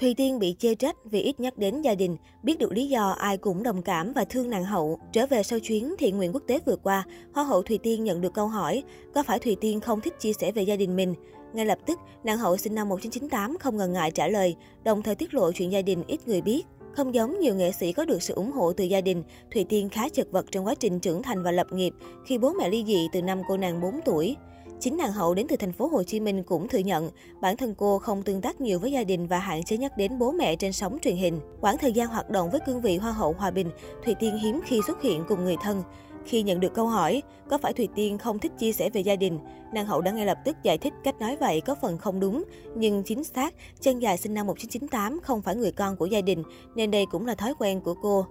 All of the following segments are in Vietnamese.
Thùy Tiên bị chê trách vì ít nhắc đến gia đình, biết được lý do ai cũng đồng cảm và thương nàng hậu. Trở về sau chuyến thiện nguyện quốc tế vừa qua, Hoa hậu Thùy Tiên nhận được câu hỏi, có phải Thùy Tiên không thích chia sẻ về gia đình mình? Ngay lập tức, nàng hậu sinh năm 1998 không ngần ngại trả lời, đồng thời tiết lộ chuyện gia đình ít người biết. Không giống nhiều nghệ sĩ có được sự ủng hộ từ gia đình, Thùy Tiên khá chật vật trong quá trình trưởng thành và lập nghiệp khi bố mẹ ly dị từ năm cô nàng 4 tuổi. Chính nàng hậu đến từ thành phố Hồ Chí Minh cũng thừa nhận bản thân cô không tương tác nhiều với gia đình và hạn chế nhắc đến bố mẹ trên sóng truyền hình. Quãng thời gian hoạt động với cương vị Hoa hậu Hòa Bình, Thùy Tiên hiếm khi xuất hiện cùng người thân. Khi nhận được câu hỏi, có phải Thùy Tiên không thích chia sẻ về gia đình, nàng hậu đã ngay lập tức giải thích cách nói vậy có phần không đúng, nhưng chính xác, chân dài sinh năm 1998 không phải người con của gia đình, nên đây cũng là thói quen của cô.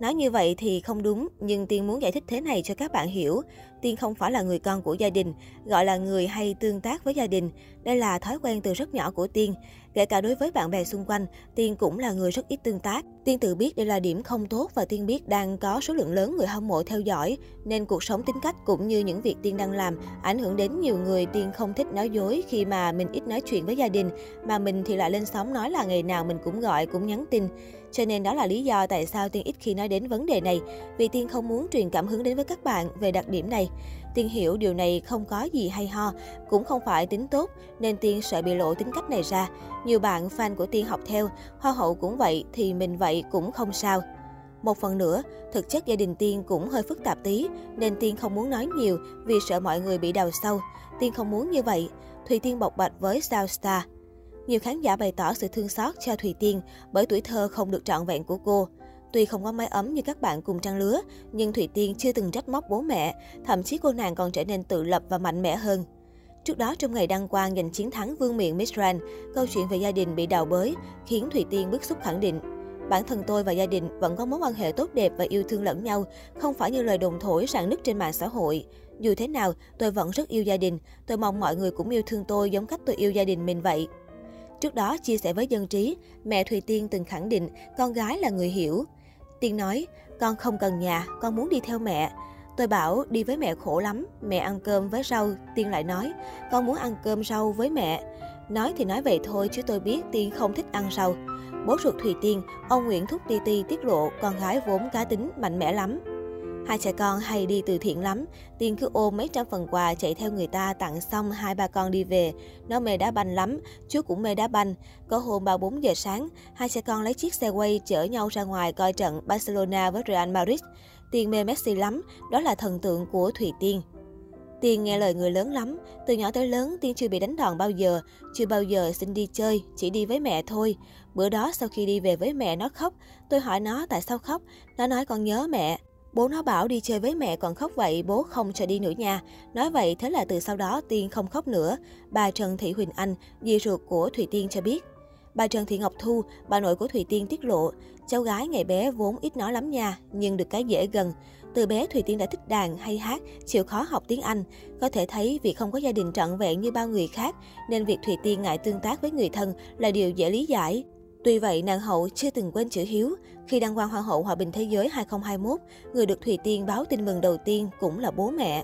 Nói như vậy thì không đúng, nhưng Tiên muốn giải thích thế này cho các bạn hiểu. Tiên không phải là người con của gia đình, gọi là người hay tương tác với gia đình. Đây là thói quen từ rất nhỏ của Tiên. Kể cả đối với bạn bè xung quanh, Tiên cũng là người rất ít tương tác. Tiên tự biết đây là điểm không tốt và Tiên biết đang có số lượng lớn người hâm mộ theo dõi, nên cuộc sống tính cách cũng như những việc Tiên đang làm ảnh hưởng đến nhiều người. Tiên không thích nói dối khi mà mình ít nói chuyện với gia đình, mà mình thì lại lên sóng nói là ngày nào mình cũng gọi, cũng nhắn tin. Cho nên đó là lý do tại sao Tiên ít khi nói đến vấn đề này, vì Tiên không muốn truyền cảm hứng đến với các bạn về đặc điểm này. Tiên hiểu điều này không có gì hay ho, cũng không phải tính tốt, nên Tiên sợ bị lộ tính cách này ra. Nhiều bạn fan của Tiên học theo, Hoa hậu cũng vậy thì mình vậy cũng không sao. Một phần nữa, thực chất gia đình Tiên cũng hơi phức tạp tí, nên Tiên không muốn nói nhiều vì sợ mọi người bị đào sâu. Tiên không muốn như vậy. Thùy Tiên bộc bạch với Sao Star. Nhiều khán giả bày tỏ sự thương xót cho Thùy Tiên bởi tuổi thơ không được trọn vẹn của cô. Tuy không có mái ấm như các bạn cùng trang lứa, nhưng Thủy Tiên chưa từng trách móc bố mẹ, thậm chí cô nàng còn trở nên tự lập và mạnh mẽ hơn. Trước đó, trong ngày đăng quang giành chiến thắng vương miện Miss Grand, câu chuyện về gia đình bị đào bới, khiến Thủy Tiên bức xúc khẳng định. Bản thân tôi và gia đình vẫn có mối quan hệ tốt đẹp và yêu thương lẫn nhau, không phải như lời đồn thổi sạn nứt trên mạng xã hội. Dù thế nào, tôi vẫn rất yêu gia đình. Tôi mong mọi người cũng yêu thương tôi giống cách tôi yêu gia đình mình vậy. Trước đó, chia sẻ với dân trí, mẹ Thùy Tiên từng khẳng định con gái là người hiểu. Tiên nói, con không cần nhà, con muốn đi theo mẹ. Tôi bảo đi với mẹ khổ lắm, mẹ ăn cơm với rau. Tiên lại nói, con muốn ăn cơm rau với mẹ. Nói thì nói vậy thôi chứ tôi biết Tiên không thích ăn rau. Bố ruột Thùy Tiên, ông Nguyễn Thúc Ti Ti tiết lộ con gái vốn cá tính, mạnh mẽ lắm. Hai cha con hay đi từ thiện lắm, tiền cứ ôm mấy trăm phần quà chạy theo người ta tặng xong hai ba con đi về. Nó mê đá banh lắm, chú cũng mê đá banh. Có hôm 3-4 giờ sáng, hai cha con lấy chiếc xe quay chở nhau ra ngoài coi trận Barcelona với Real Madrid. tiền mê Messi lắm, đó là thần tượng của thủy Tiên. Tiên nghe lời người lớn lắm, từ nhỏ tới lớn Tiên chưa bị đánh đòn bao giờ, chưa bao giờ xin đi chơi, chỉ đi với mẹ thôi. Bữa đó sau khi đi về với mẹ nó khóc, tôi hỏi nó tại sao khóc, nó nói con nhớ mẹ. Bố nó bảo đi chơi với mẹ còn khóc vậy, bố không cho đi nữa nha. Nói vậy thế là từ sau đó Tiên không khóc nữa. Bà Trần Thị Huỳnh Anh, dì ruột của Thùy Tiên cho biết. Bà Trần Thị Ngọc Thu, bà nội của Thùy Tiên tiết lộ, cháu gái ngày bé vốn ít nói lắm nha, nhưng được cái dễ gần. Từ bé Thùy Tiên đã thích đàn hay hát, chịu khó học tiếng Anh. Có thể thấy vì không có gia đình trọn vẹn như bao người khác, nên việc Thùy Tiên ngại tương tác với người thân là điều dễ lý giải. Tuy vậy, nàng hậu chưa từng quên chữ hiếu. Khi đăng quang Hoa hậu Hòa bình Thế giới 2021, người được Thùy Tiên báo tin mừng đầu tiên cũng là bố mẹ.